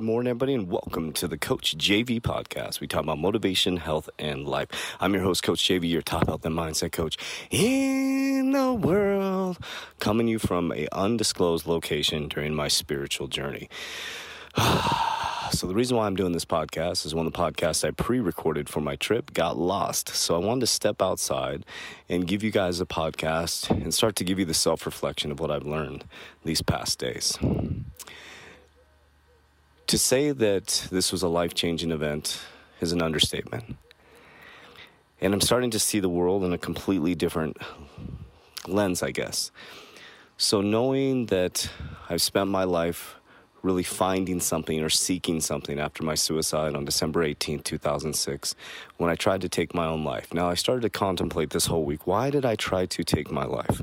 morning, everybody, and welcome to the Coach JV podcast. We talk about motivation, health, and life. I'm your host, Coach JV, your top health and mindset coach in the world, coming you from a undisclosed location during my spiritual journey. so the reason why I'm doing this podcast is one of the podcasts I pre-recorded for my trip got lost. So I wanted to step outside and give you guys a podcast and start to give you the self-reflection of what I've learned these past days. To say that this was a life-changing event is an understatement. And I'm starting to see the world in a completely different lens, I guess. So knowing that I've spent my life really finding something or seeking something after my suicide on December 18, 2006, when I tried to take my own life. Now, I started to contemplate this whole week why did I try to take my life?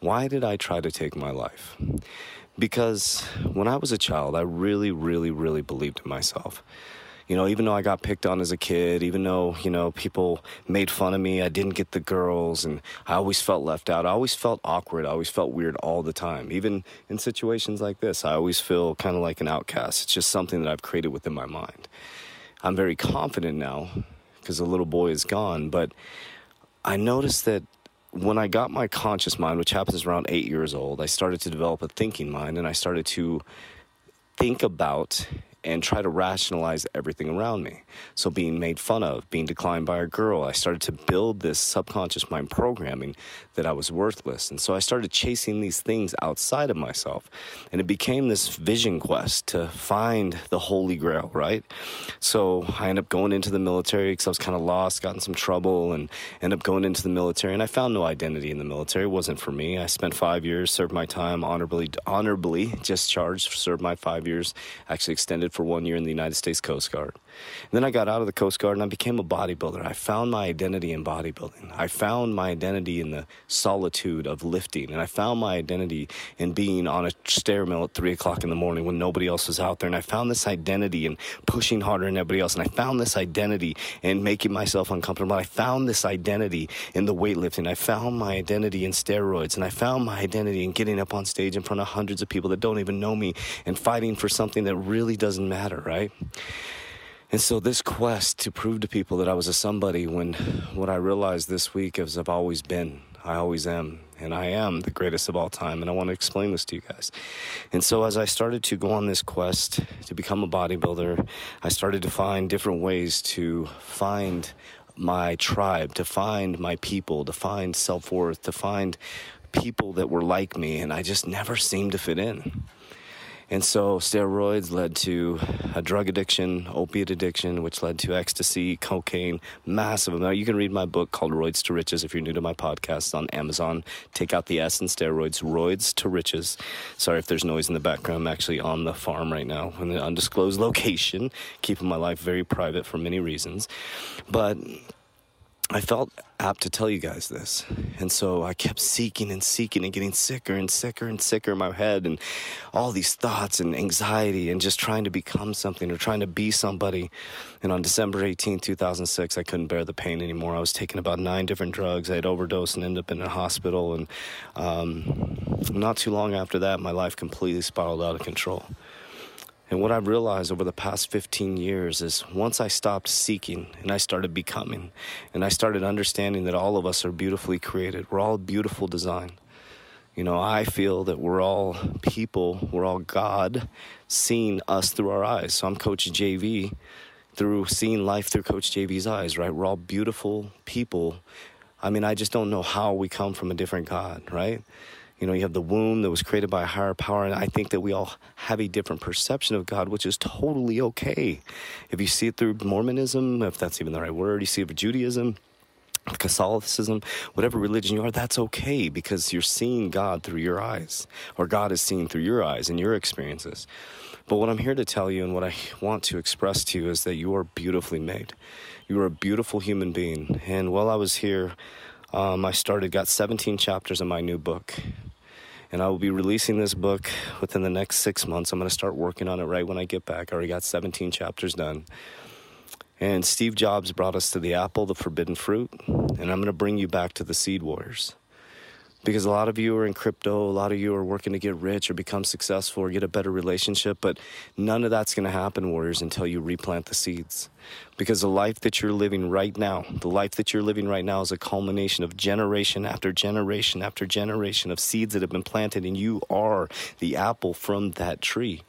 Why did I try to take my life? Because when I was a child, I really, really, really believed in myself you know, even though I got picked on as a kid, even though, you know, people made fun of me, I didn't get the girls, and I always felt left out. I always felt awkward. I always felt weird all the time. Even in situations like this, I always feel kind of like an outcast. It's just something that I've created within my mind. I'm very confident now because the little boy is gone, but I noticed that when I got my conscious mind, which happens around eight years old, I started to develop a thinking mind and I started to think about and try to rationalize everything around me. So, being made fun of, being declined by a girl, I started to build this subconscious mind programming that I was worthless. And so I started chasing these things outside of myself. And it became this vision quest to find the holy grail, right? So I ended up going into the military because I was kind of lost, got in some trouble, and ended up going into the military. And I found no identity in the military. It wasn't for me. I spent five years, served my time honorably, honorably discharged, served my five years, actually extended for one year in the United States Coast Guard. And then I got out of the Coast Guard and I became a bodybuilder. I found my identity in bodybuilding. I found my identity in the solitude of lifting. And I found my identity in being on a stairmill at three o'clock in the morning when nobody else was out there. And I found this identity in pushing harder than everybody else. And I found this identity in making myself uncomfortable. I found this identity in the weightlifting. I found my identity in steroids. And I found my identity in getting up on stage in front of hundreds of people that don't even know me and fighting for something that really doesn't matter, right? And so this quest to prove to people that I was a somebody when what I realized this week is I've always been, I always am, and I am the greatest of all time. And I want to explain this to you guys. And so as I started to go on this quest to become a bodybuilder, I started to find different ways to find my tribe, to find my people, to find self worth, to find people that were like me. And I just never seemed to fit in. And so steroids led to a drug addiction, opiate addiction, which led to ecstasy, cocaine, massive amount. You can read my book called Roids to Riches if you're new to my podcast on Amazon. Take out the S in steroids, Roids to Riches. Sorry if there's noise in the background. I'm actually on the farm right now in an undisclosed location, keeping my life very private for many reasons. But I felt apt to tell you guys this. And so I kept seeking and seeking and getting sicker and sicker and sicker in my head and all these thoughts and anxiety and just trying to become something or trying to be somebody. And on December 18, 2006, I couldn't bear the pain anymore. I was taking about nine different drugs. I had overdosed and ended up in a hospital. And um, not too long after that, my life completely spiraled out of control. And what I've realized over the past 15 years is once I stopped seeking and I started becoming, and I started understanding that all of us are beautifully created, we're all beautiful design. You know, I feel that we're all people, we're all God seeing us through our eyes. So I'm Coach JV through seeing life through Coach JV's eyes, right? We're all beautiful people. I mean, I just don't know how we come from a different God, right? You know, you have the womb that was created by a higher power, and I think that we all have a different perception of God, which is totally okay. If you see it through Mormonism, if that's even the right word, you see it through Judaism, Catholicism, whatever religion you are, that's okay because you're seeing God through your eyes, or God is seeing through your eyes and your experiences. But what I'm here to tell you and what I want to express to you is that you are beautifully made. You are a beautiful human being. And while I was here Um, I started, got 17 chapters in my new book. And I will be releasing this book within the next six months. I'm going to start working on it right when I get back. I already got 17 chapters done. And Steve Jobs brought us to the apple, the forbidden fruit. And I'm going to bring you back to the seed warriors because a lot of you are in crypto, a lot of you are working to get rich or become successful or get a better relationship, but none of that's going to happen, warriors, until you replant the seeds. Because the life that you're living right now, the life that you're living right now is a culmination of generation after generation after generation of seeds that have been planted, and you are the apple from that tree.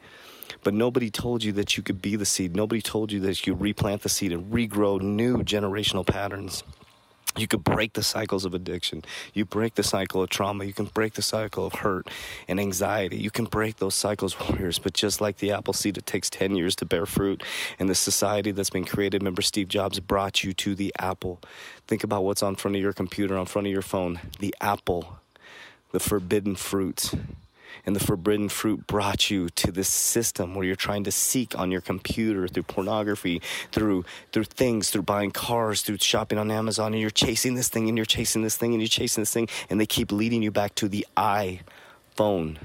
But nobody told you that you could be the seed. Nobody told you that you replant the seed and regrow new generational patterns. You could break the cycles of addiction. You break the cycle of trauma. You can break the cycle of hurt and anxiety. You can break those cycles, warriors. But just like the apple seed, it takes 10 years to bear fruit. And the society that's been created, remember, Steve Jobs brought you to the apple. Think about what's on front of your computer, on front of your phone the apple, the forbidden fruit and the forbidden fruit brought you to this system where you're trying to seek on your computer through pornography, through through things, through buying cars, through shopping on Amazon, and you're chasing this thing and you're chasing this thing and you're chasing this thing, and they keep leading you back to the iPhone,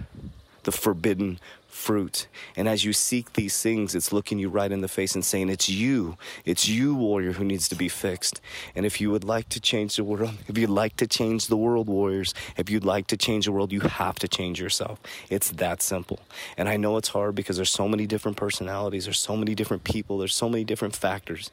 the forbidden fruit. And as you seek these things, it's looking you right in the face and saying, It's you. It's you, warrior, who needs to be fixed. And if you would like to change the world, if you'd like to change the world, warriors, if you'd like to change the world, you have to change yourself. It's that simple. And I know it's hard because there's so many different personalities, there's so many different people, there's so many different factors.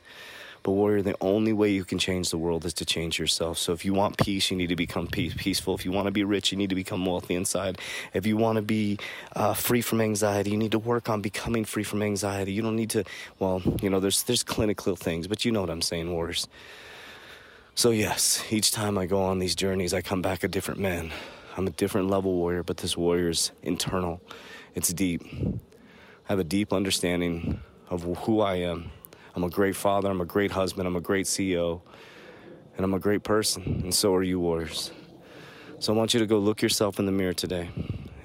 But warrior, the only way you can change the world is to change yourself. So if you want peace, you need to become peace, peaceful. If you want to be rich, you need to become wealthy inside. If you want to be uh, free from anxiety, you need to work on becoming free from anxiety. You don't need to. Well, you know, there's there's clinical things, but you know what I'm saying, warriors. So yes, each time I go on these journeys, I come back a different man. I'm a different level warrior, but this warrior's internal. It's deep. I have a deep understanding of who I am I'm a great father, I'm a great husband, I'm a great CEO, and I'm a great person, and so are you, warriors. So I want you to go look yourself in the mirror today,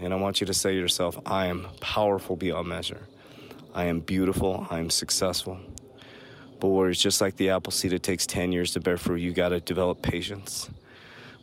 and I want you to say to yourself, I am powerful beyond measure. I am beautiful, I am successful. But warriors, just like the apple seed, it takes 10 years to bear fruit. You got to develop patience.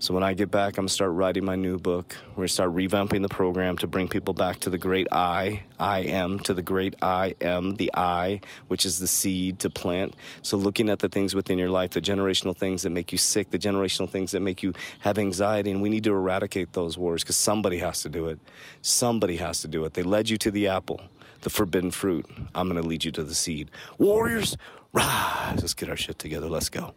So when I get back, I'm gonna start writing my new book. We're gonna start revamping the program to bring people back to the great I, I am, to the great I am, the I, which is the seed to plant. So looking at the things within your life, the generational things that make you sick, the generational things that make you have anxiety, and we need to eradicate those wars because somebody has to do it. Somebody has to do it. They led you to the apple, the forbidden fruit. I'm gonna lead you to the seed. Warriors, rise! Let's get our shit together. Let's go.